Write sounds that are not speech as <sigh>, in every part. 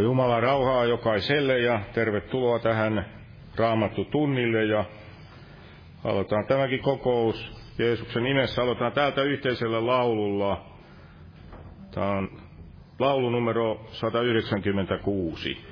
Jumala rauhaa jokaiselle ja tervetuloa tähän Raamattu tunnille ja aloitetaan tämäkin kokous Jeesuksen nimessä. Aloitetaan täältä yhteisellä laululla. Tämä on laulu numero 196.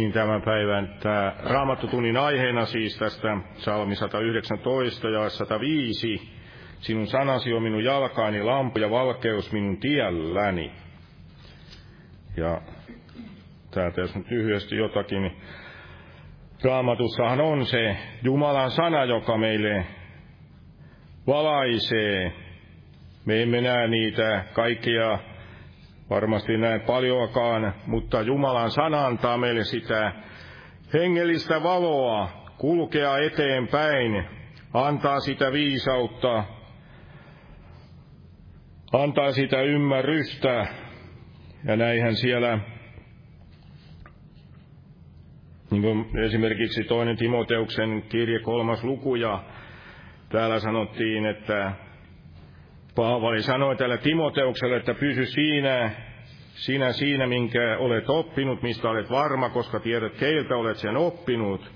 Niin tämän päivän tämä raamattotunnin aiheena siis tästä salmi 119 ja 105. Sinun sanasi on minun jalkaini lampu ja valkeus minun tielläni. Ja täältä jos nyt lyhyesti jotakin. Raamatussahan on se Jumalan sana, joka meille valaisee. Me emme näe niitä kaikkia varmasti näin paljoakaan, mutta Jumalan sana antaa meille sitä hengellistä valoa kulkea eteenpäin, antaa sitä viisautta, antaa sitä ymmärrystä. Ja näinhän siellä, niin kuin esimerkiksi toinen Timoteuksen kirje kolmas luku, ja täällä sanottiin, että Paavali sanoi tälle Timoteukselle, että pysy siinä, sinä siinä, minkä olet oppinut, mistä olet varma, koska tiedät, keiltä olet sen oppinut.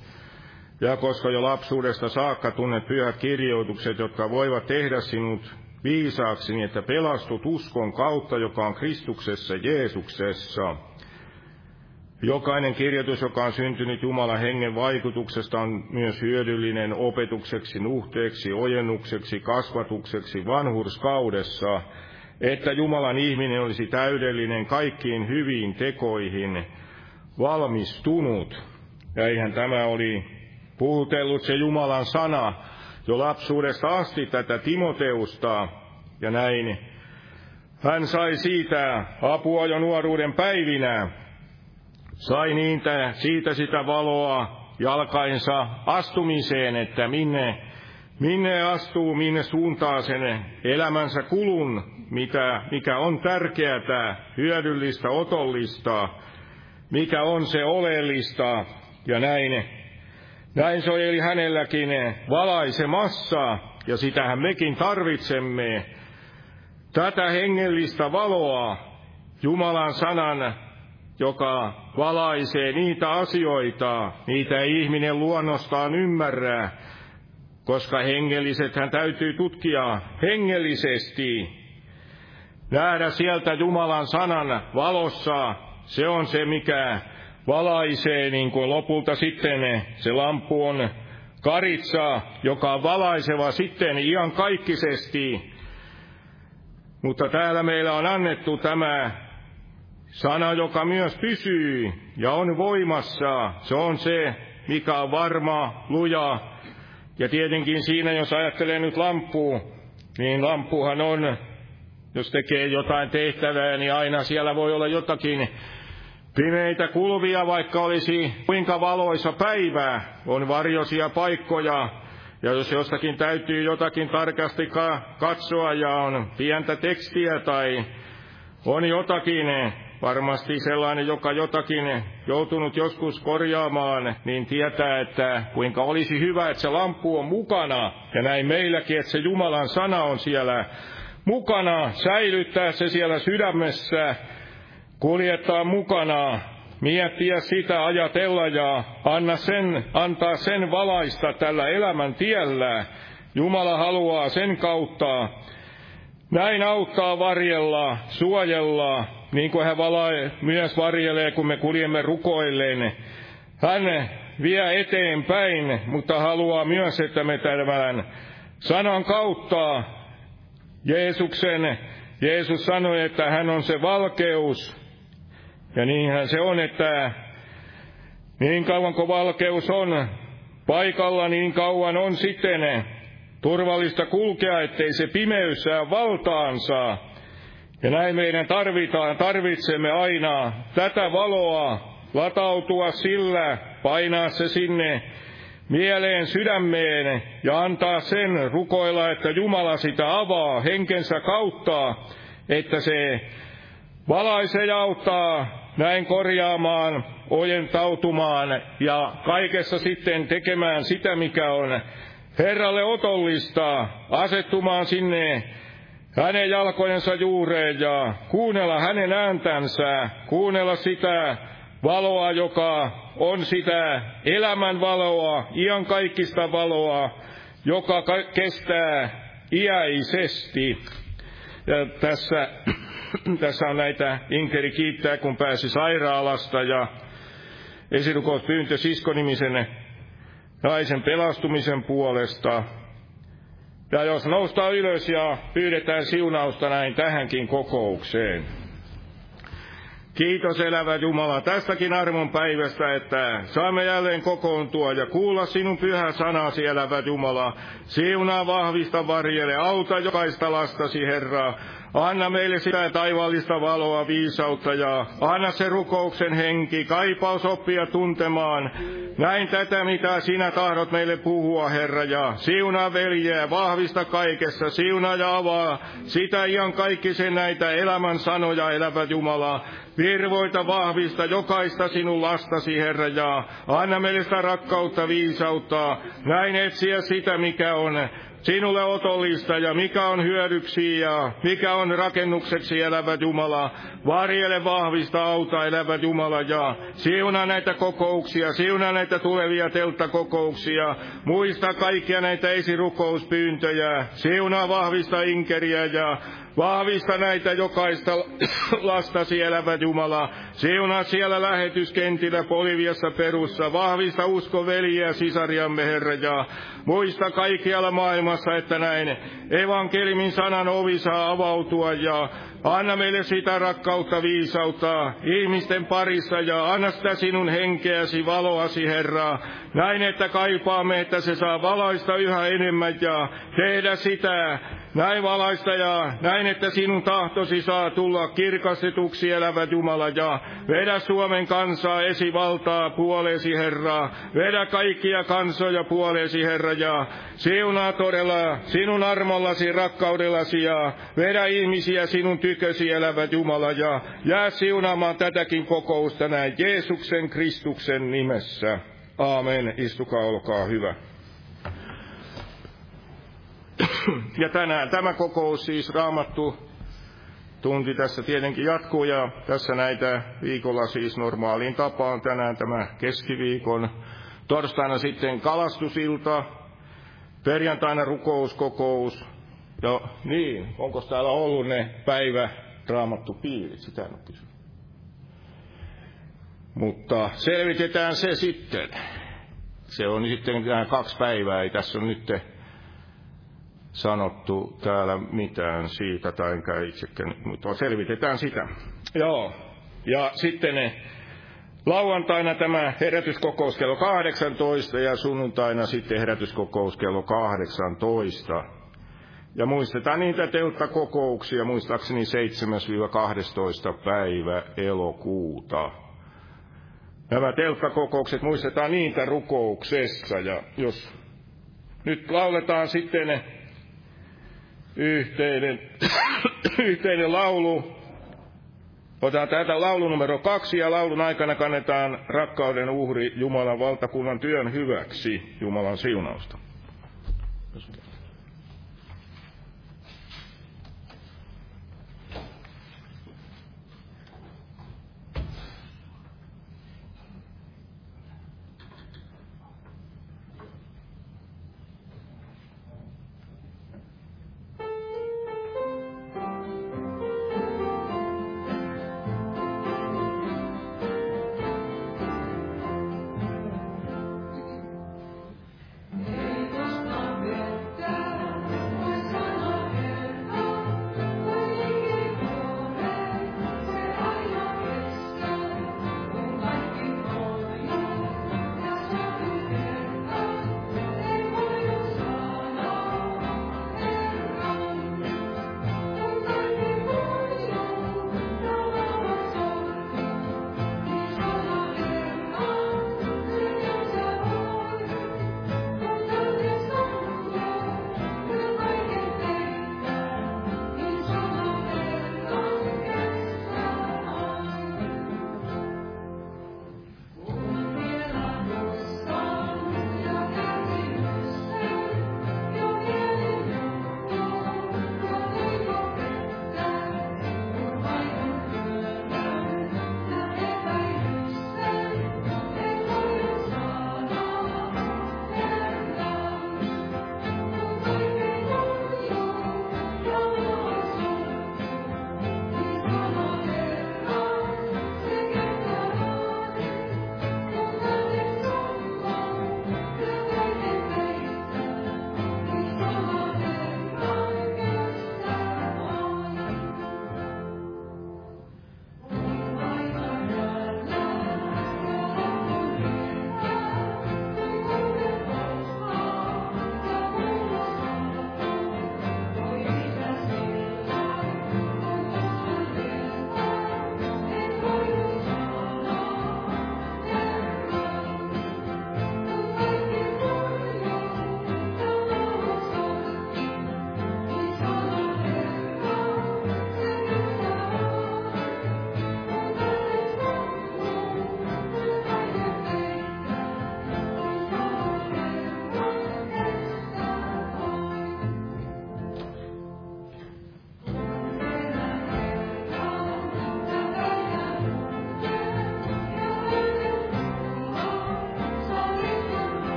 Ja koska jo lapsuudesta saakka tunnet pyhät kirjoitukset, jotka voivat tehdä sinut viisaaksi, niin että pelastut uskon kautta, joka on Kristuksessa Jeesuksessa. Jokainen kirjoitus, joka on syntynyt Jumalan hengen vaikutuksesta, on myös hyödyllinen opetukseksi, nuhteeksi, ojennukseksi, kasvatukseksi vanhurskaudessa, että Jumalan ihminen olisi täydellinen kaikkiin hyviin tekoihin valmistunut. Ja eihän tämä oli puhutellut se Jumalan sana jo lapsuudesta asti tätä Timoteusta, ja näin hän sai siitä apua jo nuoruuden päivinä, sai niitä, siitä sitä valoa jalkainsa astumiseen, että minne, minne astuu, minne suuntaa sen elämänsä kulun, mitä, mikä on tärkeää, hyödyllistä, otollista, mikä on se oleellista, ja näin, näin se oli hänelläkin valaisemassa, ja sitähän mekin tarvitsemme, tätä hengellistä valoa, Jumalan sanan joka valaisee niitä asioita, niitä ei ihminen luonnostaan ymmärrä, koska hengelliset hän täytyy tutkia hengellisesti. Nähdä sieltä Jumalan sanan valossa, se on se mikä valaisee, niin kuin lopulta sitten se lampu on karitsa, joka on valaiseva sitten iankaikkisesti. Mutta täällä meillä on annettu tämä sana, joka myös pysyy ja on voimassa. Se on se, mikä on varma, luja. Ja tietenkin siinä, jos ajattelee nyt lamppua, niin lampuhan on, jos tekee jotain tehtävää, niin aina siellä voi olla jotakin Pimeitä kulvia, vaikka olisi kuinka valoisa päivää, on varjosia paikkoja, ja jos jostakin täytyy jotakin tarkasti katsoa ja on pientä tekstiä tai on jotakin, varmasti sellainen, joka jotakin joutunut joskus korjaamaan, niin tietää, että kuinka olisi hyvä, että se lampu on mukana. Ja näin meilläkin, että se Jumalan sana on siellä mukana, säilyttää se siellä sydämessä, kuljettaa mukana, miettiä sitä, ajatella ja anna sen, antaa sen valaista tällä elämän tiellä. Jumala haluaa sen kautta näin auttaa varjella, suojella, niin kuin hän valae, myös varjelee, kun me kuljemme rukoilleen. Hän vie eteenpäin, mutta haluaa myös, että me tämän sanan kautta. Jeesuksen, Jeesus sanoi, että hän on se valkeus, ja niinhän se on, että niin kauan kuin valkeus on paikalla, niin kauan on sitten turvallista kulkea, ettei se pimeys saa valtaansa. Ja näin meidän tarvitaan, tarvitsemme aina tätä valoa, latautua sillä, painaa se sinne mieleen, sydämeen ja antaa sen rukoilla, että Jumala sitä avaa henkensä kautta, että se valaisee ja auttaa näin korjaamaan, ojentautumaan ja kaikessa sitten tekemään sitä, mikä on Herralle otollista, asettumaan sinne hänen jalkojensa juureen ja kuunnella hänen ääntänsä, kuunnella sitä valoa, joka on sitä elämän valoa, ian kaikista valoa, joka kestää iäisesti. Ja tässä <clears throat> tässä on näitä Inkeri kiittää, kun pääsi sairaalasta ja esirukouspyyntö siskonimisen naisen pelastumisen puolesta. Ja jos noustaan ylös ja pyydetään siunausta näin tähänkin kokoukseen. Kiitos elävä Jumala tästäkin armon päivästä, että saamme jälleen kokoontua ja kuulla sinun pyhä sanasi, elävä Jumala. Siunaa, vahvista, varjele, auta jokaista lastasi, Herra. Anna meille sitä taivaallista valoa, viisautta ja anna se rukouksen henki, kaipaus oppia tuntemaan. Näin tätä, mitä sinä tahdot meille puhua, Herra, ja siunaa veljeä, vahvista kaikessa, siunaa ja avaa sitä ihan kaikki sen näitä elämän sanoja, elävä Jumala. Virvoita vahvista jokaista sinun lastasi, Herra, ja anna meille sitä rakkautta, viisautta, näin etsiä sitä, mikä on sinulle otollista ja mikä on hyödyksi ja mikä on rakennukseksi elävä Jumala. Varjele vahvista auta elävä Jumala ja siunaa näitä kokouksia, siunaa näitä tulevia telttakokouksia. Muista kaikkia näitä esirukouspyyntöjä, siunaa vahvista inkeriä ja Vahvista näitä jokaista <coughs> lastasi elävä Jumala. Siunaa siellä lähetyskentillä Poliviassa perussa. Vahvista usko veliä sisariamme Herra ja muista kaikkialla maailmassa, että näin evankelimin sanan ovi saa avautua ja Anna meille sitä rakkautta, viisautta ihmisten parissa ja anna sitä sinun henkeäsi, valoasi, Herra. Näin, että kaipaamme, että se saa valaista yhä enemmän ja tehdä sitä näin valaista ja näin, että sinun tahtosi saa tulla kirkastetuksi elävä Jumala ja vedä Suomen kansaa esivaltaa puolesi Herra. Vedä kaikkia kansoja puolesi Herra ja siunaa todella sinun armollasi, rakkaudellasi ja vedä ihmisiä sinun tykösi elävä Jumala ja jää siunaamaan tätäkin kokousta näin Jeesuksen Kristuksen nimessä. Aamen. Istukaa, olkaa hyvä. <coughs> Ja tänään tämä kokous siis raamattu tunti tässä tietenkin jatkuu ja tässä näitä viikolla siis normaaliin tapaan tänään tämä keskiviikon. Torstaina sitten kalastusilta perjantaina rukouskokous. Ja niin, onko täällä ollut ne päivä raamattu piirit, sitä en ole Mutta selvitetään se sitten. Se on sitten nämä kaksi päivää, ei tässä ole nyt sanottu täällä mitään siitä, tai enkä itsekään, mutta selvitetään sitä. Joo, ja sitten ne Lauantaina tämä herätyskokous kello 18 ja sunnuntaina sitten herätyskokous kello 18. Ja muistetaan niitä telttakokouksia, muistaakseni 7-12 päivä elokuuta. Nämä telttakokoukset muistetaan niitä rukouksessa ja jos nyt lauletaan sitten yhteinen, <coughs> yhteinen laulu, Otetaan täältä laulu numero kaksi ja laulun aikana kannetaan rakkauden uhri Jumalan valtakunnan työn hyväksi Jumalan siunausta.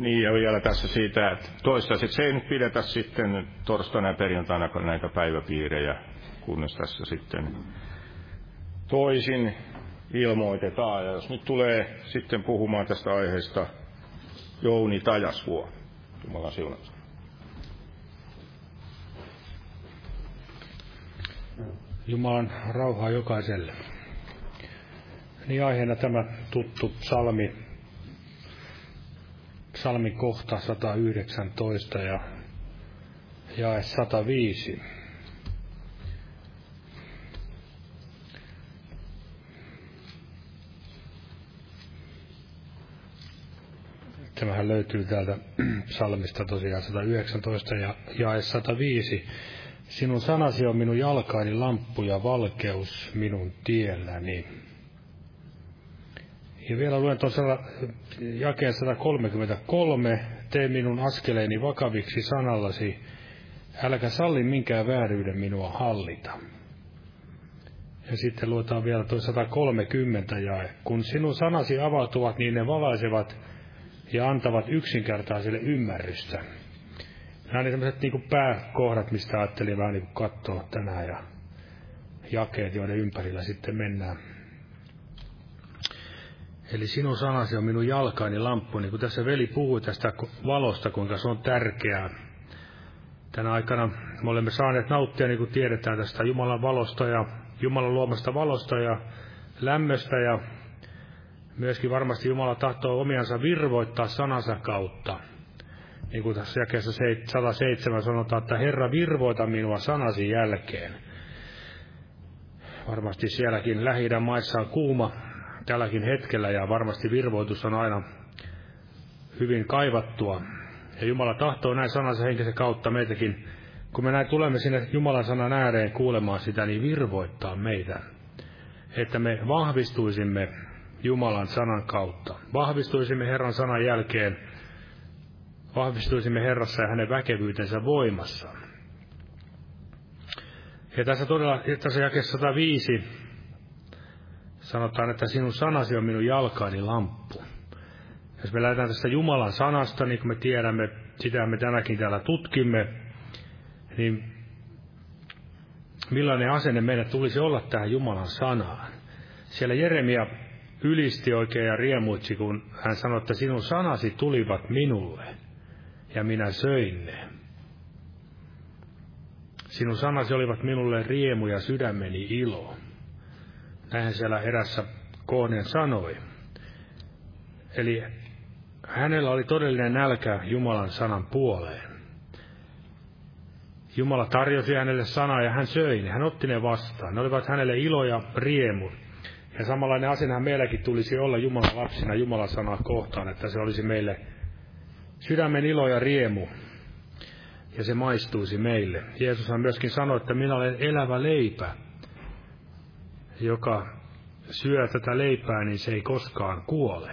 Niin, ja vielä tässä siitä, että toistaiseksi se ei nyt pidetä sitten torstaina ja perjantaina näitä päiväpiirejä, kunnes tässä sitten toisin ilmoitetaan. Ja jos nyt tulee sitten puhumaan tästä aiheesta Jouni Tajasvuo, Jumalan siunausta. Jumalan rauhaa jokaiselle. Niin aiheena tämä tuttu psalmi psalmin kohta 119 ja jae 105. Tämähän löytyy täältä psalmista tosiaan 119 ja jae 105. Sinun sanasi on minun jalkaini lamppu ja valkeus minun tielläni. Ja vielä luen tuossa jakeen 133. Tee minun askeleeni vakaviksi sanallasi. Älkä salli minkään vääryyden minua hallita. Ja sitten luetaan vielä tuo 130 jae. Kun sinun sanasi avautuvat, niin ne valaisevat ja antavat yksinkertaiselle ymmärrystä. Nämä oli tämmöiset niin pääkohdat, mistä ajattelin vähän niin katsoa tänään ja jakeet, joiden ympärillä sitten mennään. Eli sinun sanasi on minun jalkaini lamppu, niin kuin tässä veli puhui tästä valosta, kuinka se on tärkeää. Tänä aikana me olemme saaneet nauttia, niin kuin tiedetään, tästä Jumalan valosta ja Jumalan luomasta valosta ja lämmöstä ja myöskin varmasti Jumala tahtoo omiansa virvoittaa sanansa kautta. Niin kuin tässä jakeessa 107 sanotaan, että Herra virvoita minua sanasi jälkeen. Varmasti sielläkin lähi maissa on kuuma tälläkin hetkellä ja varmasti virvoitus on aina hyvin kaivattua. Ja Jumala tahtoo näin sanansa henkisen kautta meitäkin, kun me näin tulemme sinne Jumalan sanan ääreen kuulemaan sitä, niin virvoittaa meitä. Että me vahvistuisimme Jumalan sanan kautta. Vahvistuisimme Herran sanan jälkeen, vahvistuisimme Herrassa ja hänen väkevyytensä voimassa. Ja tässä todella, tässä jakessa 105 sanotaan, että sinun sanasi on minun jalkaani lamppu. Jos me lähdetään tästä Jumalan sanasta, niin kuin me tiedämme, sitä me tänäkin täällä tutkimme, niin millainen asenne meidän tulisi olla tähän Jumalan sanaan. Siellä Jeremia ylisti oikein ja riemuitsi, kun hän sanoi, että sinun sanasi tulivat minulle, ja minä söin ne. Sinun sanasi olivat minulle riemu ja sydämeni ilo. Näinhän siellä erässä kohden sanoi. Eli hänellä oli todellinen nälkä Jumalan sanan puoleen. Jumala tarjosi hänelle sanaa ja hän söi ne, hän otti ne vastaan. Ne olivat hänelle ilo ja riemu. Ja samanlainen asenhan meilläkin tulisi olla Jumalan lapsina Jumalan sanaa kohtaan, että se olisi meille sydämen ilo ja riemu. Ja se maistuisi meille. Jeesushan myöskin sanoi, että minä olen elävä leipä, joka syö tätä leipää, niin se ei koskaan kuole.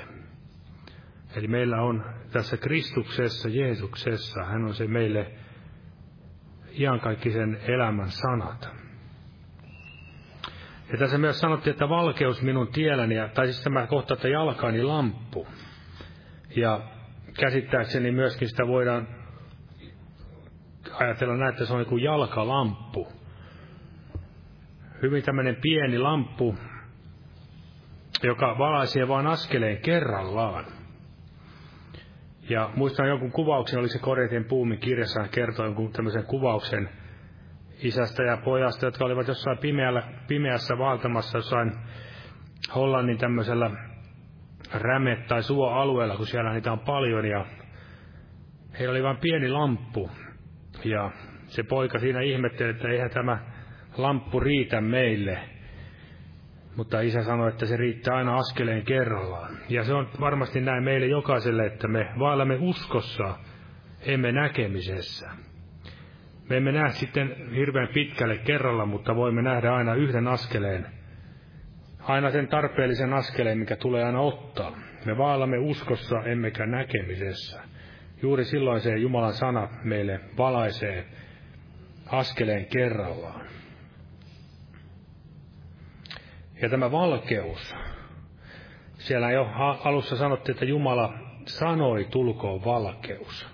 Eli meillä on tässä Kristuksessa, Jeesuksessa, hän on se meille iankaikkisen elämän sanat. Ja tässä myös sanottiin, että valkeus minun tielläni, tai siis tämä kohta, että jalkaani lamppu. Ja käsittääkseni myöskin sitä voidaan ajatella näin, että se on kuin jalkalamppu. Hyvin tämmöinen pieni lamppu, joka valaisee vain askeleen kerrallaan. Ja muistan jonkun kuvauksen, oli se Korintien puumin kirjassa, hän kertoi jonkun tämmöisen kuvauksen isästä ja pojasta, jotka olivat jossain pimeällä, pimeässä valtamassa jossain Hollannin tämmöisellä räme- tai suoalueella, kun siellä niitä on paljon, ja heillä oli vain pieni lamppu, ja se poika siinä ihmetteli, että eihän tämä lamppu riitä meille. Mutta isä sanoi, että se riittää aina askeleen kerrallaan. Ja se on varmasti näin meille jokaiselle, että me vaellamme uskossa, emme näkemisessä. Me emme näe sitten hirveän pitkälle kerralla, mutta voimme nähdä aina yhden askeleen. Aina sen tarpeellisen askeleen, mikä tulee aina ottaa. Me vaellamme uskossa, emmekä näkemisessä. Juuri silloin se Jumalan sana meille valaisee askeleen kerrallaan. Ja tämä valkeus. Siellä jo alussa sanottiin, että Jumala sanoi, tulkoon valkeus.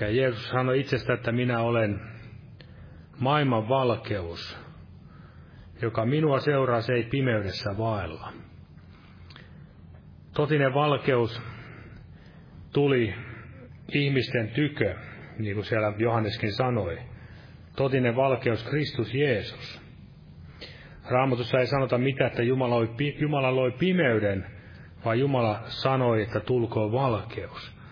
Ja Jeesus sanoi itsestä, että minä olen maailman valkeus, joka minua seuraa, se ei pimeydessä vaella. Totinen valkeus tuli ihmisten tykö, niin kuin siellä Johanneskin sanoi. Totinen valkeus Kristus Jeesus. Raamatussa ei sanota mitä, että Jumala loi, Jumala loi pimeyden, vaan Jumala sanoi, että tulkoon valkeus.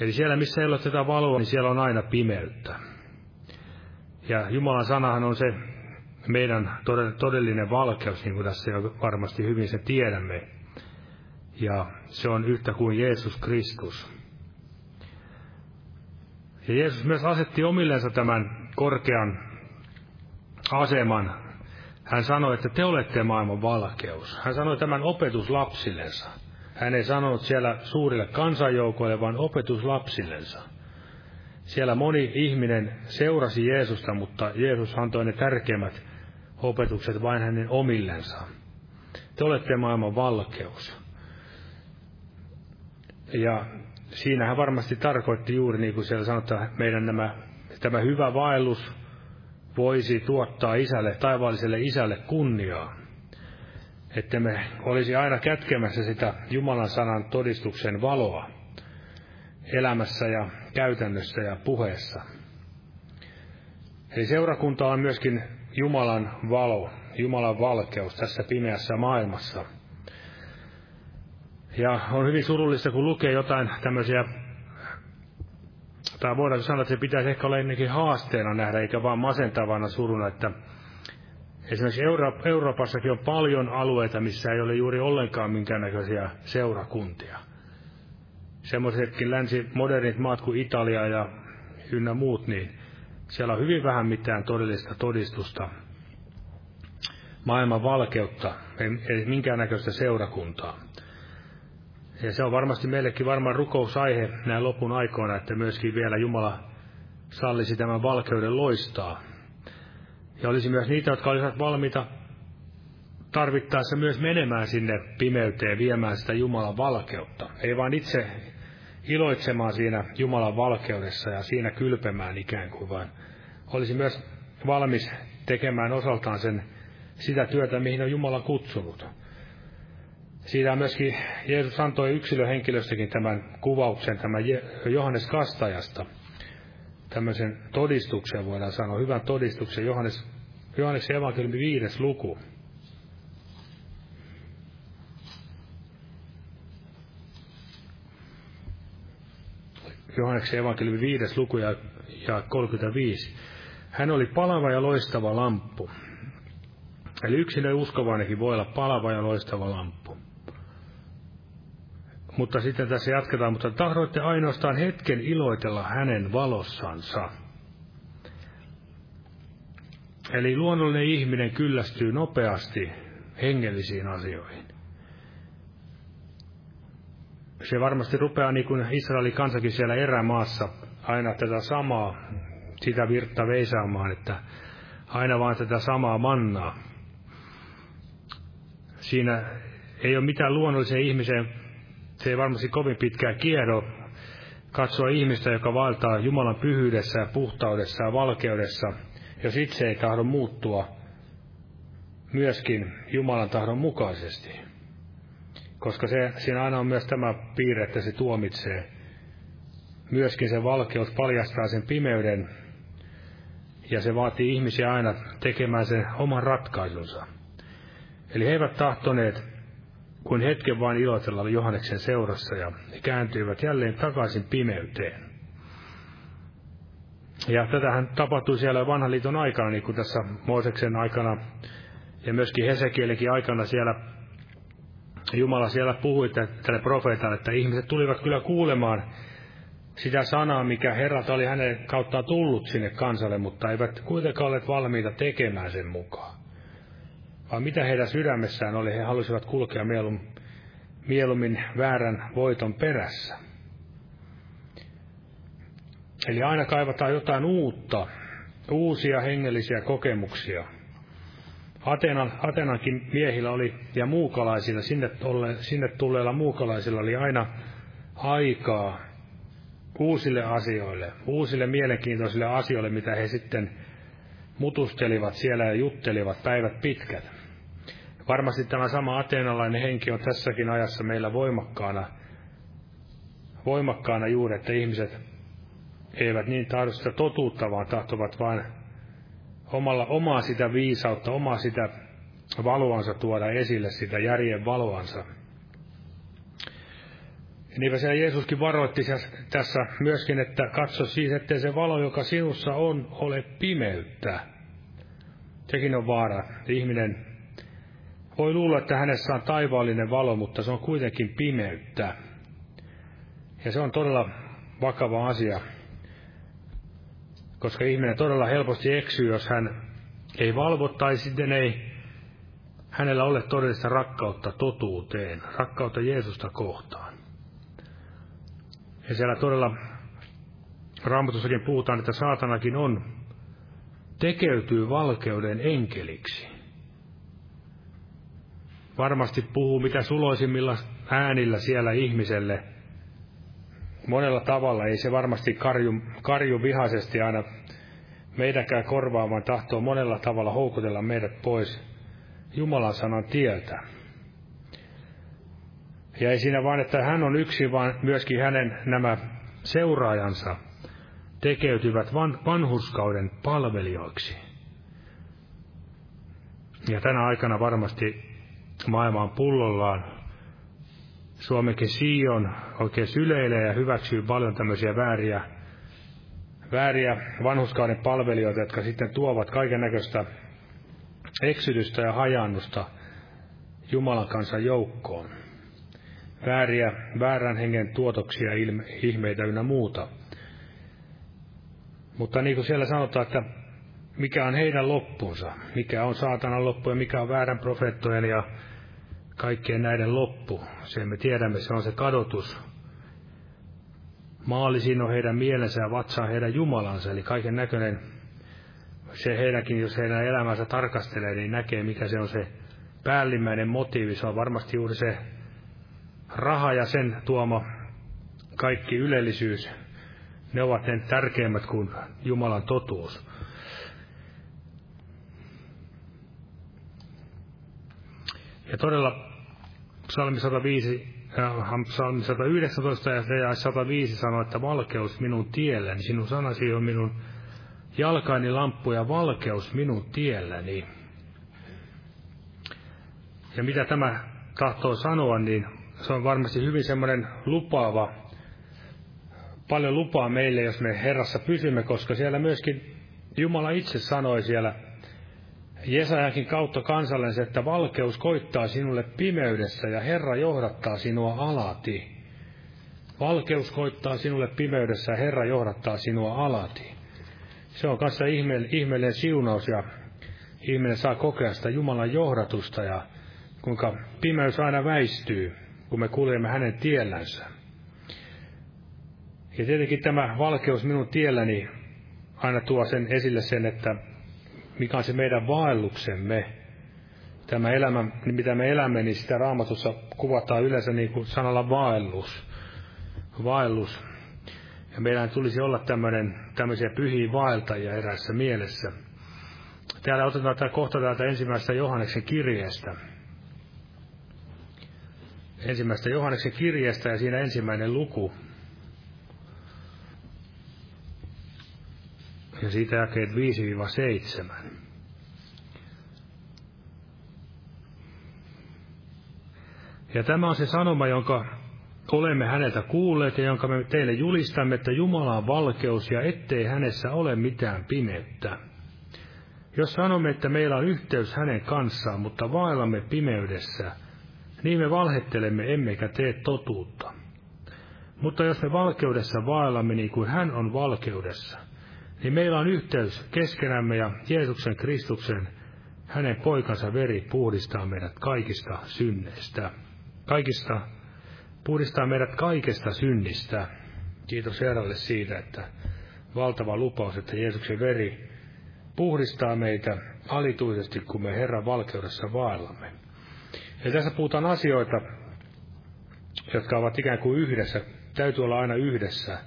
Eli siellä, missä ei ole tätä valoa, niin siellä on aina pimeyttä. Ja Jumalan sanahan on se meidän todellinen valkeus, niin kuin tässä jo varmasti hyvin se tiedämme. Ja se on yhtä kuin Jeesus Kristus. Ja Jeesus myös asetti omillensa tämän korkean aseman. Hän sanoi, että te olette maailman valkeus. Hän sanoi tämän opetuslapsillensa. Hän ei sanonut siellä suurille kansanjoukoille, vaan opetuslapsillensa. Siellä moni ihminen seurasi Jeesusta, mutta Jeesus antoi ne tärkeimmät opetukset vain hänen omillensa. Te olette maailman valkeus. Ja siinä hän varmasti tarkoitti juuri niin kuin siellä sanotaan, meidän nämä, tämä hyvä vaellus voisi tuottaa isälle, taivaalliselle isälle kunniaa. Että me olisi aina kätkemässä sitä Jumalan sanan todistuksen valoa elämässä ja käytännössä ja puheessa. Eli seurakunta on myöskin Jumalan valo, Jumalan valkeus tässä pimeässä maailmassa. Ja on hyvin surullista, kun lukee jotain tämmöisiä, tai voidaan sanoa, että se pitäisi ehkä olla ennenkin haasteena nähdä, eikä vaan masentavana suruna, että esimerkiksi Euro- Euroopassakin on paljon alueita, missä ei ole juuri ollenkaan minkäännäköisiä seurakuntia. Semmoisetkin länsimodernit maat kuin Italia ja ynnä muut, niin siellä on hyvin vähän mitään todellista todistusta, maailman valkeutta, ei minkäännäköistä seurakuntaa. Ja se on varmasti meillekin varmaan rukousaihe näin lopun aikoina, että myöskin vielä Jumala sallisi tämän valkeuden loistaa. Ja olisi myös niitä, jotka olisivat valmiita tarvittaessa myös menemään sinne pimeyteen, viemään sitä Jumalan valkeutta. Ei vaan itse iloitsemaan siinä Jumalan valkeudessa ja siinä kylpemään ikään kuin, vaan olisi myös valmis tekemään osaltaan sen, sitä työtä, mihin on Jumala kutsunut. Siitä myöskin Jeesus antoi yksilöhenkilöstäkin tämän kuvauksen, tämän Johannes Kastajasta. Tämmöisen todistuksen voidaan sanoa, hyvän todistuksen, Johannes, Johannes evankeliumi viides luku. Johanneksen evankeliumi viides luku ja, ja 35. Hän oli palava ja loistava lamppu. Eli yksilö uskovainenkin voi olla palava ja loistava lamppu. Mutta sitten tässä jatketaan, mutta tahdoitte ainoastaan hetken iloitella hänen valossansa. Eli luonnollinen ihminen kyllästyy nopeasti hengellisiin asioihin. Se varmasti rupeaa niin kuin Israelin kansakin siellä erämaassa aina tätä samaa, sitä virta veisaamaan, että aina vaan tätä samaa mannaa. Siinä ei ole mitään luonnollisen ihmisen se ei varmasti kovin pitkään kierro katsoa ihmistä, joka valtaa Jumalan pyhyydessä ja puhtaudessa ja valkeudessa, jos itse ei tahdo muuttua myöskin Jumalan tahdon mukaisesti. Koska se, siinä aina on myös tämä piirre, että se tuomitsee. Myöskin se valkeus paljastaa sen pimeyden, ja se vaatii ihmisiä aina tekemään sen oman ratkaisunsa. Eli he eivät tahtoneet kuin hetken vain iloitella Johanneksen seurassa ja he kääntyivät jälleen takaisin pimeyteen. Ja tätähän tapahtui siellä vanhan liiton aikana, niin kuin tässä Mooseksen aikana ja myöskin Hesekielikin aikana siellä Jumala siellä puhui tälle profeetalle, että ihmiset tulivat kyllä kuulemaan sitä sanaa, mikä Herra oli hänen kauttaan tullut sinne kansalle, mutta eivät kuitenkaan olleet valmiita tekemään sen mukaan vaan mitä heidän sydämessään oli, he halusivat kulkea mielum, mieluummin väärän voiton perässä. Eli aina kaivataan jotain uutta, uusia hengellisiä kokemuksia. Atenan, Atenankin miehillä oli, ja muukalaisilla, sinne, tolle, sinne tulleilla muukalaisilla oli aina aikaa uusille asioille, uusille mielenkiintoisille asioille, mitä he sitten mutustelivat siellä ja juttelivat päivät pitkät. Varmasti tämä sama ateenalainen henki on tässäkin ajassa meillä voimakkaana, voimakkaana juuri, että ihmiset eivät niin tahdo sitä totuutta, vaan tahtovat vain omalla, omaa sitä viisautta, omaa sitä valoansa tuoda esille, sitä järjen valoansa. Niinpä siellä Jeesuskin varoitti tässä myöskin, että katso siis, ettei se valo, joka sinussa on, ole pimeyttä. Sekin on vaara. Ihminen voi luulla, että hänessä on taivaallinen valo, mutta se on kuitenkin pimeyttä. Ja se on todella vakava asia, koska ihminen todella helposti eksyy, jos hän ei valvo tai sitten ei hänellä ole todellista rakkautta totuuteen, rakkautta Jeesusta kohtaan. Ja siellä todella Raamatussakin puhutaan, että saatanakin on, tekeytyy valkeuden enkeliksi. Varmasti puhuu mitä suloisimmilla äänillä siellä ihmiselle. Monella tavalla ei se varmasti karju, karju vihaisesti aina meidänkään korvaamaan tahtoo monella tavalla houkutella meidät pois Jumalan sanan tieltä. Ja ei siinä vaan, että hän on yksi, vaan myöskin hänen nämä seuraajansa tekeytyvät van, vanhuskauden palvelijoiksi. Ja tänä aikana varmasti maailma on pullollaan. Suomenkin Sion oikein syleilee ja hyväksyy paljon tämmöisiä vääriä, vääriä vanhuskauden palvelijoita, jotka sitten tuovat kaiken näköistä eksytystä ja hajannusta Jumalan kansan joukkoon. Vääriä, väärän hengen tuotoksia, ilme, ihmeitä ynnä muuta. Mutta niin kuin siellä sanotaan, että mikä on heidän loppunsa, mikä on saatanan loppu ja mikä on väärän profeettojen ja kaikkien näiden loppu. Sen me tiedämme, se on se kadotus. Maalisin on heidän mielensä ja vatsaa heidän Jumalansa, eli kaiken näköinen se heidänkin, jos heidän elämänsä tarkastelee, niin näkee, mikä se on se päällimmäinen motiivi. Se on varmasti juuri se raha ja sen tuoma kaikki ylellisyys. Ne ovat ne tärkeimmät kuin Jumalan totuus. Ja todella psalmi 105, äh, psalmi 119 ja 105 sanoo, että valkeus minun tielläni, sinun sanasi on minun jalkaini lamppu ja valkeus minun tielläni. Ja mitä tämä tahtoo sanoa, niin se on varmasti hyvin semmoinen lupaava, paljon lupaa meille, jos me Herrassa pysymme, koska siellä myöskin Jumala itse sanoi siellä Jesajakin kautta kansallisen, että valkeus koittaa sinulle pimeydessä ja Herra johdattaa sinua alati. Valkeus koittaa sinulle pimeydessä ja Herra johdattaa sinua alati. Se on kanssa ihmeellinen siunaus ja ihminen saa kokea sitä Jumalan johdatusta ja kuinka pimeys aina väistyy, kun me kuljemme hänen tiellänsä. Ja tietenkin tämä valkeus minun tielläni aina tuo sen esille sen, että mikä on se meidän vaelluksemme. Tämä elämä, mitä me elämme, niin sitä raamatussa kuvataan yleensä niin kuin sanalla vaellus. Vaellus. Ja meidän tulisi olla tämmöinen, tämmöisiä pyhiä vaeltajia erässä mielessä. Täällä otetaan tämä kohta täältä ensimmäisestä Johanneksen kirjeestä. Ensimmäistä Johanneksen kirjeestä ja siinä ensimmäinen luku. Ja siitä jakeet 5-7. Ja tämä on se sanoma, jonka olemme häneltä kuulleet ja jonka me teille julistamme, että Jumala on valkeus ja ettei hänessä ole mitään pimeyttä. Jos sanomme, että meillä on yhteys hänen kanssaan, mutta vaellamme pimeydessä, niin me valhettelemme emmekä tee totuutta. Mutta jos me valkeudessa vaellamme niin kuin hän on valkeudessa, niin meillä on yhteys keskenämme ja Jeesuksen Kristuksen, hänen poikansa veri puhdistaa meidät kaikista synneistä, kaikista puhdistaa meidät kaikesta synnistä. Kiitos Herralle siitä, että valtava lupaus, että Jeesuksen veri puhdistaa meitä alituisesti, kun me Herran valkeudessa vaellamme. Ja tässä puhutaan asioita, jotka ovat ikään kuin yhdessä, täytyy olla aina yhdessä.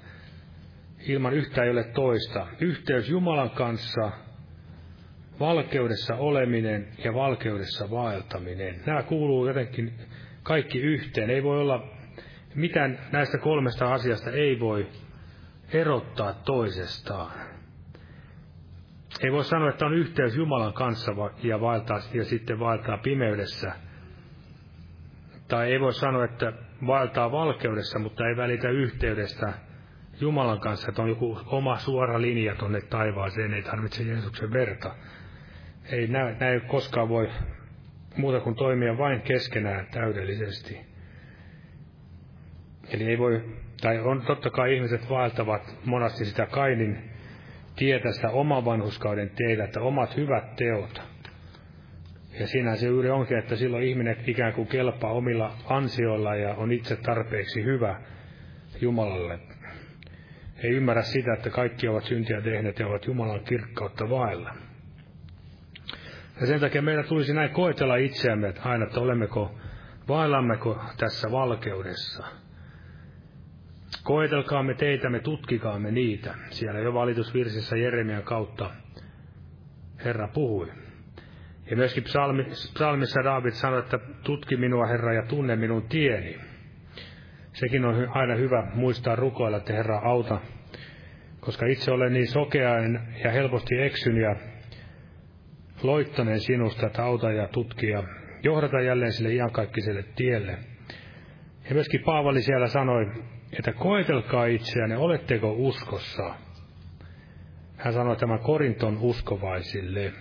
Ilman yhtä ei ole toista. Yhteys Jumalan kanssa, valkeudessa oleminen ja valkeudessa vaeltaminen. Nämä kuuluu jotenkin kaikki yhteen. Ei voi olla mitään näistä kolmesta asiasta ei voi erottaa toisestaan. Ei voi sanoa, että on yhteys Jumalan kanssa ja, vaeltaa, ja sitten vaeltaa pimeydessä. Tai ei voi sanoa, että vaeltaa valkeudessa, mutta ei välitä yhteydestä Jumalan kanssa, että on joku oma suora linja tuonne taivaaseen, ei tarvitse Jeesuksen verta. Ei näin, näin koskaan voi muuta kuin toimia vain keskenään täydellisesti. Eli ei voi, tai on totta kai ihmiset vaeltavat monasti sitä Kainin tietä sitä oman vanhuskauden teitä, että omat hyvät teot. Ja siinä se juuri onkin, että silloin ihminen ikään kuin kelpaa omilla ansioilla ja on itse tarpeeksi hyvä Jumalalle. Ei ymmärrä sitä, että kaikki ovat syntiä tehneet ja ovat Jumalan kirkkautta vailla. Ja sen takia meidän tulisi näin koetella itseämme, että aina, että olemmeko, vaillammeko tässä valkeudessa. Koetelkaamme me tutkikaamme niitä. Siellä jo valitusvirsissä Jeremian kautta Herra puhui. Ja myöskin psalmi, psalmissa David sanoi, että tutki minua Herra ja tunne minun tieni. Sekin on aina hyvä muistaa rukoilla, että Herra auta, koska itse olen niin sokeainen ja helposti eksyn ja loittaneen sinusta, että auta ja tutki ja johdata jälleen sille iankaikkiselle tielle. Ja myöskin Paavali siellä sanoi, että koetelkaa itseänne, oletteko uskossa. Hän sanoi tämän Korinton uskovaisille.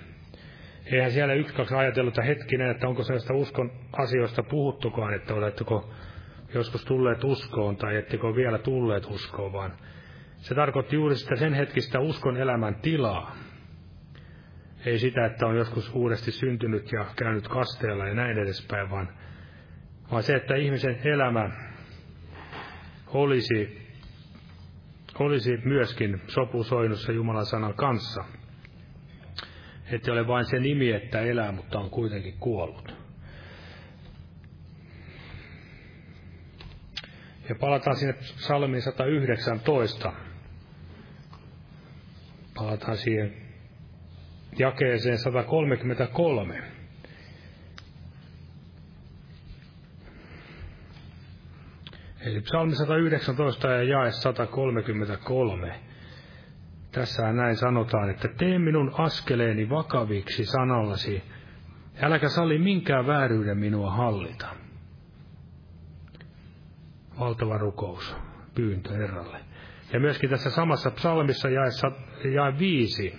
Eihän siellä yksi kaksi ajatellut, että hetkinen, että onko sellaista uskon asioista puhuttukaan, että oletteko joskus tulleet uskoon tai ettekö vielä tulleet uskoon, vaan se tarkoitti juuri sitä sen hetkistä uskon elämän tilaa. Ei sitä, että on joskus uudesti syntynyt ja käynyt kasteella ja näin edespäin, vaan, vaan se, että ihmisen elämä olisi, olisi myöskin sopusoinnussa Jumalan sanan kanssa. Että ole vain se nimi, että elää, mutta on kuitenkin kuollut. Ja palataan sinne salmiin 119. Palataan siihen jakeeseen 133. Eli psalmi 119 ja jae 133. Tässä näin sanotaan, että tee minun askeleeni vakaviksi sanallasi, äläkä salli minkään vääryyden minua hallita. Valtava rukous, pyyntö Herralle. Ja myöskin tässä samassa psalmissa jae, jae 5,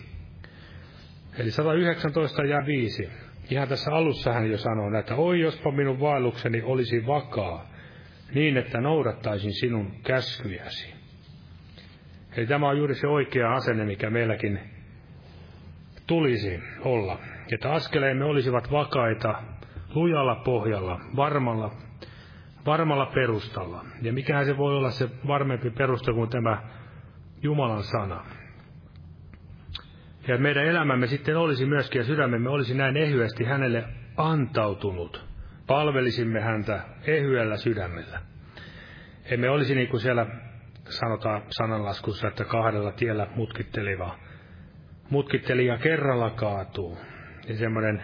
eli 119 ja 5. Ihan tässä alussa hän jo sanoo, että oi jospa minun vaellukseni olisi vakaa, niin että noudattaisin sinun käskyjäsi. Eli tämä on juuri se oikea asenne, mikä meilläkin tulisi olla. Että askeleemme olisivat vakaita, lujalla pohjalla, varmalla, varmalla perustalla. Ja mikähän se voi olla se varmempi perusta kuin tämä Jumalan sana. Ja meidän elämämme sitten olisi myöskin ja sydämemme olisi näin ehyesti hänelle antautunut palvelisimme häntä ehyellä sydämellä. Emme olisi niin kuin siellä sanotaan sananlaskussa, että kahdella tiellä mutkitteli, vaan mutkitteli ja kerralla kaatuu. Ja semmoinen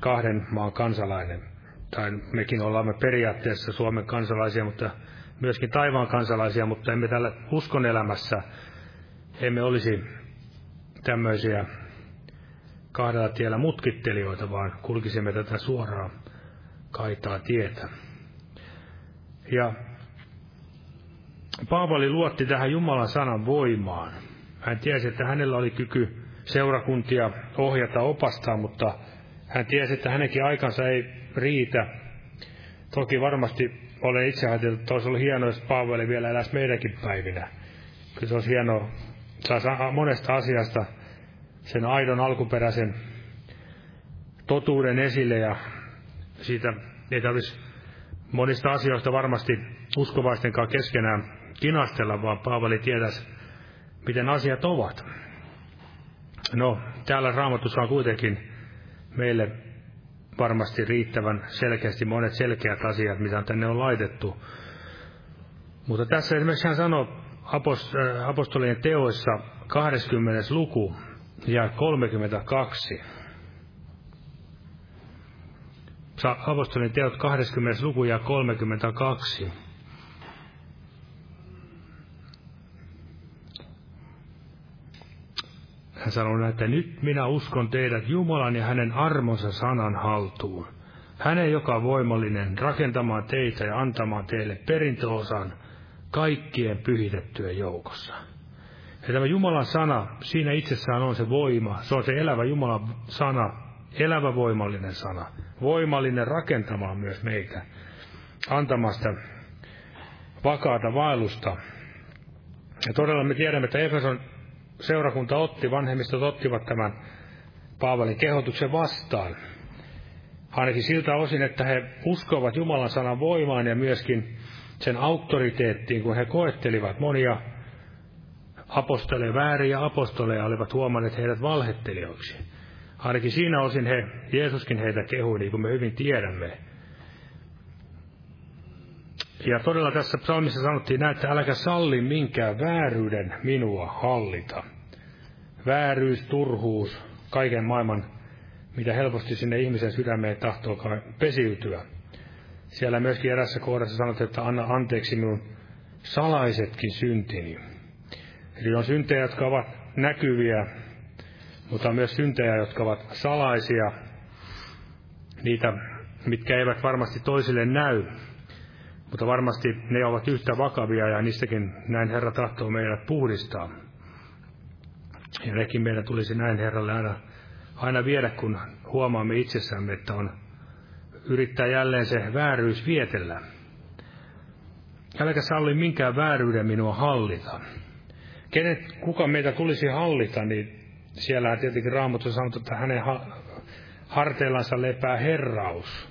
kahden maan kansalainen, tai mekin olemme periaatteessa Suomen kansalaisia, mutta myöskin taivaan kansalaisia, mutta emme tällä uskon elämässä, emme olisi tämmöisiä kahdella tiellä mutkittelijoita, vaan kulkisimme tätä suoraa kaitaa tietä. Ja Paavali luotti tähän Jumalan sanan voimaan. Hän tiesi, että hänellä oli kyky seurakuntia ohjata, opastaa, mutta hän tiesi, että hänenkin aikansa ei riitä. Toki varmasti olen itse ajatellut, että olisi ollut hienoa, jos Paavali vielä eläisi meidänkin päivinä. Kyllä se olisi hienoa, saa monesta asiasta sen aidon alkuperäisen totuuden esille ja siitä ei tarvitsisi monista asioista varmasti uskovaisten kanssa keskenään kinastella, vaan Paavali tietäisi, miten asiat ovat. No, täällä raamatussa on kuitenkin meille varmasti riittävän selkeästi monet selkeät asiat, mitä tänne on laitettu. Mutta tässä esimerkiksi hän sanoo äh, apostolien teoissa 20. luku ja 32. Apostolin teot 20. luku ja 32. Hän sanoi että nyt minä uskon teidät Jumalan ja hänen armonsa sanan haltuun. Hänen, joka voimallinen, rakentamaan teitä ja antamaan teille perintöosan kaikkien pyhitettyjen joukossa. Ja tämä Jumalan sana, siinä itsessään on se voima, se on se elävä Jumalan sana, elävä voimallinen sana, voimallinen rakentamaan myös meitä, antamasta vakaata vaellusta. Ja todella me tiedämme, että Efeson seurakunta otti, vanhemmistot ottivat tämän Paavalin kehotuksen vastaan. Ainakin siltä osin, että he uskovat Jumalan sanan voimaan ja myöskin sen auktoriteettiin, kun he koettelivat monia apostoleja, vääriä apostoleja, olivat huomanneet heidät valhettelijoiksi. Ainakin siinä osin he, Jeesuskin heitä kehui, niin kuin me hyvin tiedämme. Ja todella tässä psalmissa sanottiin näin, että äläkä salli minkään vääryyden minua hallita. Vääryys, turhuus, kaiken maailman, mitä helposti sinne ihmisen sydämeen tahtoo pesiytyä. Siellä myöskin erässä kohdassa sanotaan, että anna anteeksi minun salaisetkin syntini. Eli on syntejä, jotka ovat näkyviä, mutta on myös syntejä, jotka ovat salaisia, niitä, mitkä eivät varmasti toisille näy, mutta varmasti ne ovat yhtä vakavia ja niistäkin näin Herra tahtoo meidät puhdistaa. Ja nekin meidän tulisi näin Herralle aina, aina viedä, kun huomaamme itsessämme, että on yrittää jälleen se vääryys vietellä. Älkä salli minkään vääryyden minua hallita. Kenet, kuka meitä tulisi hallita, niin siellä tietenkin Raamattu sanoo, että hänen ha- harteillansa lepää herraus.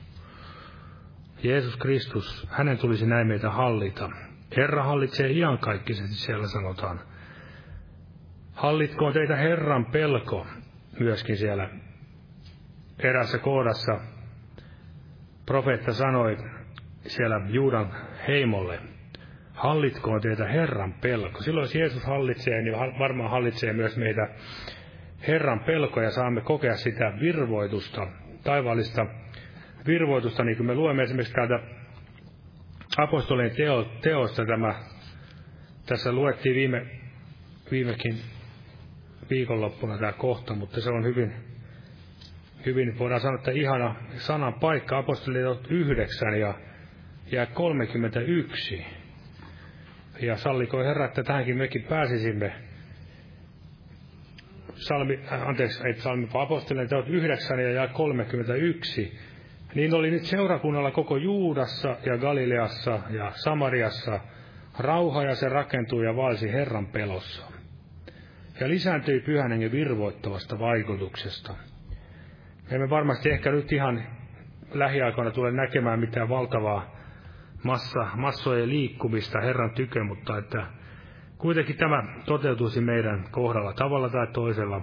Jeesus Kristus, hänen tulisi näin meitä hallita. Herra hallitsee iankaikkisesti, siellä sanotaan. Hallitkoon teitä Herran pelko, myöskin siellä erässä kohdassa. Profeetta sanoi siellä Juudan heimolle, hallitkoon teitä Herran pelko. Silloin jos Jeesus hallitsee, niin varmaan hallitsee myös meitä Herran pelko ja saamme kokea sitä virvoitusta, taivaallista virvoitusta, niin kuin me luemme esimerkiksi täältä apostolien teo, teosta tämä, tässä luettiin viime, viimekin viikonloppuna tämä kohta, mutta se on hyvin, hyvin voidaan sanoa, että ihana sanan paikka, apostolien 9 ja, ja 31. Ja salliko Herra, että tähänkin mekin pääsisimme. Salmi, äh, anteeksi, ei salmi, apostolien teot 9 ja 31 niin oli nyt seurakunnalla koko Juudassa ja Galileassa ja Samariassa rauha ja se rakentui ja valsi Herran pelossa. Ja lisääntyi pyhän hengen virvoittavasta vaikutuksesta. Me emme varmasti ehkä nyt ihan lähiaikoina tule näkemään mitään valtavaa massa, massojen liikkumista Herran tykö, mutta että kuitenkin tämä toteutuisi meidän kohdalla tavalla tai toisella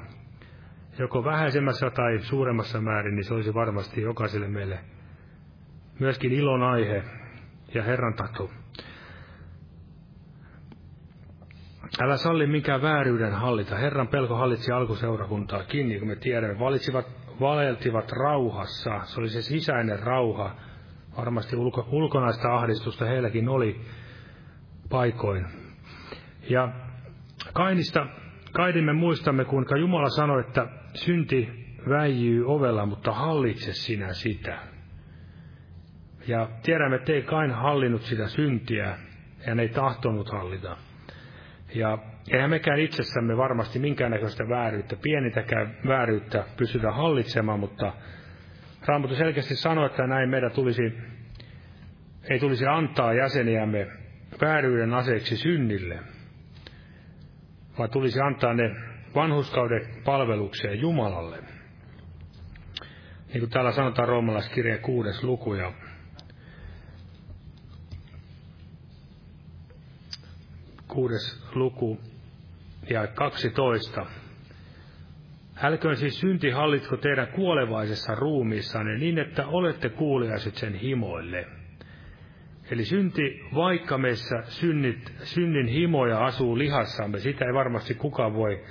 joko vähäisemmässä tai suuremmassa määrin, niin se olisi varmasti jokaiselle meille myöskin ilon aihe ja Herran tahto. Älä salli mikään vääryyden hallita. Herran pelko hallitsi alkuseurakuntaa kiinni, kun me tiedämme. Valitsivat, valeltivat rauhassa. Se oli se sisäinen rauha. Varmasti ulko, ulkonaista ahdistusta heilläkin oli paikoin. Ja Kainista Kaidin me muistamme, kuinka Jumala sanoi, että synti väijyy ovella, mutta hallitse sinä sitä. Ja tiedämme, että ei Kain hallinnut sitä syntiä, ja ne ei tahtonut hallita. Ja eihän mekään itsessämme varmasti minkäännäköistä vääryyttä, pienintäkään vääryyttä pystytä hallitsemaan, mutta Raamattu selkeästi sanoi, että näin meidän tulisi, ei tulisi antaa jäseniämme vääryyden aseeksi synnille – vaan tulisi antaa ne vanhuskauden palvelukseen Jumalalle. Niin kuin täällä sanotaan roomalaiskirjeen kuudes luku ja kuudes luku ja 12. Älköön siis synti hallitko teidän kuolevaisessa ruumiissanne niin, että olette kuuliaiset sen himoille. Eli synti, vaikka meissä synnit, synnin himoja asuu lihassamme, sitä ei varmasti kukaan voi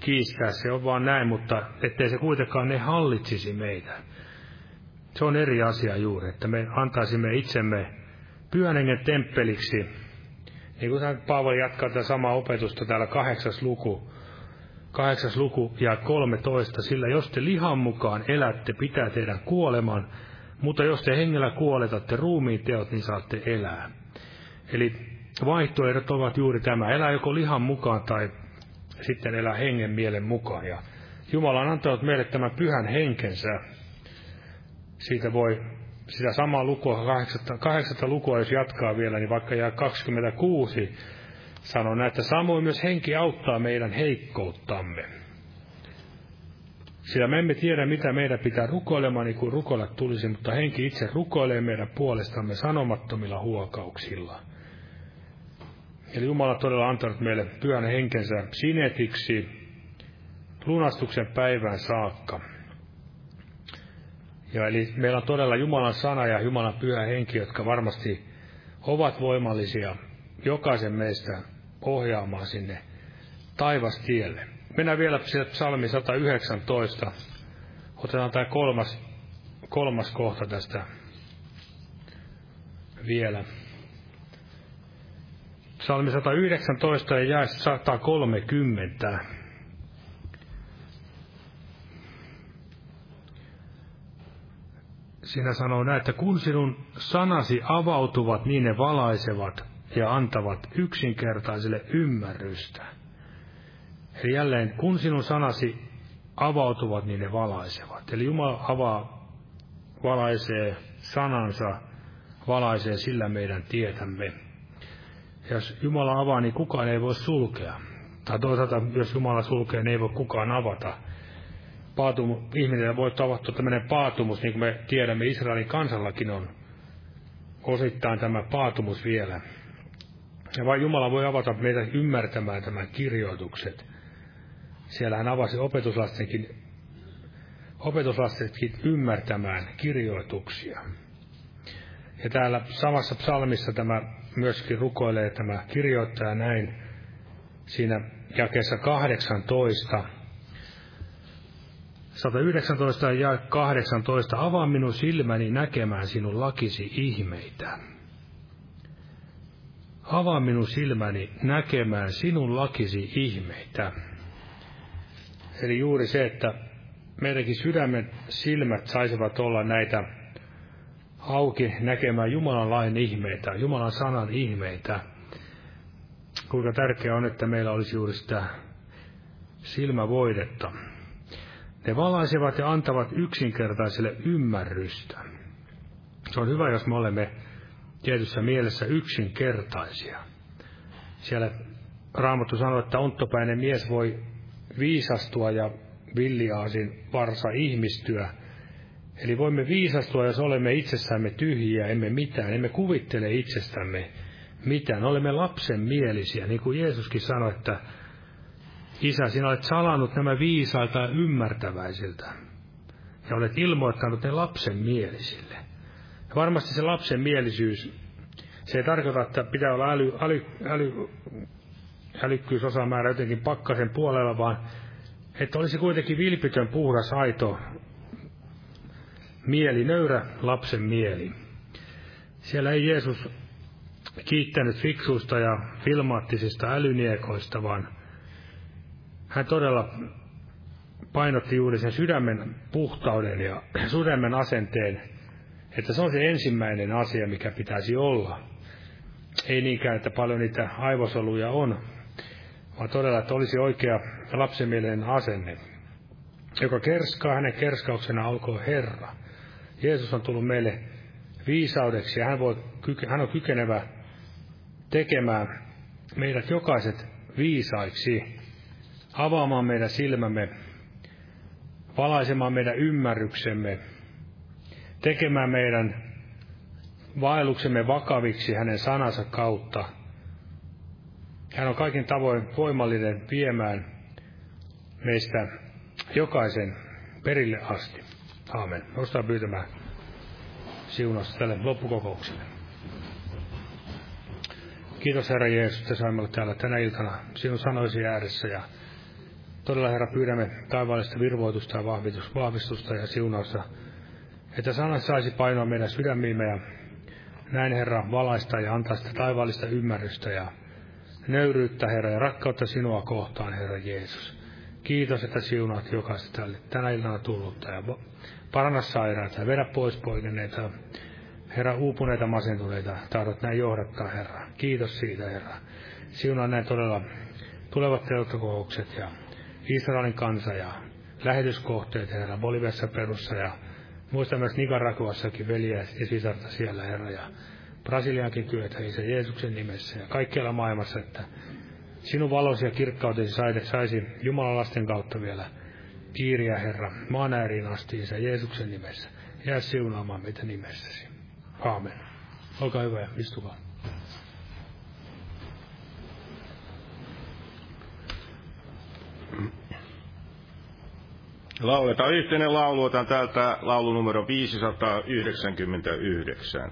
kiistää, se on vaan näin, mutta ettei se kuitenkaan ne hallitsisi meitä. Se on eri asia juuri, että me antaisimme itsemme pyhän temppeliksi. Niin kuin Paavali jatkaa tätä samaa opetusta täällä kahdeksas luku, kahdeksas luku ja 13, sillä jos te lihan mukaan elätte, pitää teidän kuoleman, mutta jos te hengellä kuoletatte ruumiin teot, niin saatte elää. Eli vaihtoehdot ovat juuri tämä. Elää joko lihan mukaan tai sitten elää hengen mielen mukaan. Ja Jumala on antanut meille tämän pyhän henkensä. Siitä voi sitä samaa lukua, kahdeksatta, lukua, jos jatkaa vielä, niin vaikka jää 26, sanoo näin, että samoin myös henki auttaa meidän heikkouttamme. Sillä me emme tiedä, mitä meidän pitää rukoilemaan, niin kuin rukoilla tulisi, mutta henki itse rukoilee meidän puolestamme sanomattomilla huokauksilla. Eli Jumala todella antanut meille pyhän henkensä sinetiksi lunastuksen päivään saakka. Ja eli meillä on todella Jumalan sana ja Jumalan pyhä henki, jotka varmasti ovat voimallisia jokaisen meistä ohjaamaan sinne taivastielle. Mennään vielä sieltä psalmi 119. Otetaan tämä kolmas, kolmas kohta tästä vielä. Psalmi 119 ja jae 130. Siinä sanoo näin, että kun sinun sanasi avautuvat, niin ne valaisevat ja antavat yksinkertaiselle ymmärrystä. Eli jälleen, kun sinun sanasi avautuvat, niin ne valaisevat. Eli Jumala avaa, valaisee sanansa, valaisee sillä meidän tietämme. Jos Jumala avaa, niin kukaan ei voi sulkea. Tai toisaalta, jos Jumala sulkee, niin ei voi kukaan avata. Paatumu, ihminen voi tapahtua tämmöinen paatumus, niin kuin me tiedämme, Israelin kansallakin on osittain tämä paatumus vielä. Ja vain Jumala voi avata meitä ymmärtämään tämän kirjoitukset. Siellä hän avasi opetuslastenkin, opetuslastenkin ymmärtämään kirjoituksia. Ja täällä samassa psalmissa tämä myöskin rukoilee tämä kirjoittaja näin siinä jakeessa 18. 119 ja 18. Avaa minun silmäni näkemään sinun lakisi ihmeitä. Avaa minun silmäni näkemään sinun lakisi ihmeitä. Eli juuri se, että meidänkin sydämen silmät saisivat olla näitä auki näkemään Jumalan lain ihmeitä, Jumalan sanan ihmeitä. Kuinka tärkeää on, että meillä olisi juuri sitä silmävoidetta. Ne valaisevat ja antavat yksinkertaiselle ymmärrystä. Se on hyvä, jos me olemme tietyssä mielessä yksinkertaisia. Siellä Raamattu sanoo, että onttopäinen mies voi viisastua ja villiaasin varsa ihmistyä. Eli voimme viisastua, jos olemme itsessämme tyhjiä, emme mitään, emme kuvittele itsestämme mitään. Olemme lapsen mielisiä, niin kuin Jeesuskin sanoi, että Isä, sinä olet salannut nämä viisailta ja ymmärtäväisiltä, ja olet ilmoittanut ne lapsen mielisille. Ja varmasti se lapsen mielisyys, se ei tarkoita, että pitää olla äly, äly, äly, älykkyysosamäärä jotenkin pakkasen puolella, vaan että olisi kuitenkin vilpitön, puhdas, aito mieli, nöyrä lapsen mieli. Siellä ei Jeesus kiittänyt fiksuista ja filmaattisista älyniekoista, vaan hän todella painotti juuri sen sydämen puhtauden ja sydämen asenteen, että se on se ensimmäinen asia, mikä pitäisi olla. Ei niinkään, että paljon niitä aivosoluja on, vaan todella, että olisi oikea lapsemielinen asenne, joka kerskaa, hänen kerskauksena alkoi Herra. Jeesus on tullut meille viisaudeksi ja hän, voi, hän on kykenevä tekemään meidät jokaiset viisaiksi, avaamaan meidän silmämme, valaisemaan meidän ymmärryksemme, tekemään meidän vaelluksemme vakaviksi hänen sanansa kautta – hän on kaikin tavoin voimallinen viemään meistä jokaisen perille asti. Aamen. Nostaa pyytämään siunasta tälle loppukokoukselle. Kiitos Herra Jeesus, että saimme olla täällä tänä iltana sinun sanoisi ääressä ja todella Herra pyydämme taivaallista virvoitusta ja vahvistusta ja siunausta, että sana saisi painoa meidän sydämiimme ja näin Herra valaista ja antaa sitä taivaallista ymmärrystä ja nöyryyttä, Herra, ja rakkautta sinua kohtaan, Herra Jeesus. Kiitos, että siunaat jokaista tänä iltana tullutta ja paranna sairaita vedä pois poikenneita, Herra, uupuneita, masentuneita, tahdot näin johdattaa, Herra. Kiitos siitä, Herra. Siunaa näin todella tulevat teottokoukset ja Israelin kansa ja lähetyskohteet, Herra, Boliviassa perussa ja muista myös Nicaraguassakin veljeä ja sisarta siellä, Herra, ja Brasiliankin työtä, Isä Jeesuksen nimessä ja kaikkialla maailmassa, että sinun valosi ja kirkkautesi saisi Jumalan lasten kautta vielä kiiriä, Herra, maan ääriin asti, Isä Jeesuksen nimessä. Jää siunaamaan meitä nimessäsi. Aamen. Olkaa hyvä ja istukaa. Lauletaan yhteinen laulu, otan täältä laulu numero 599.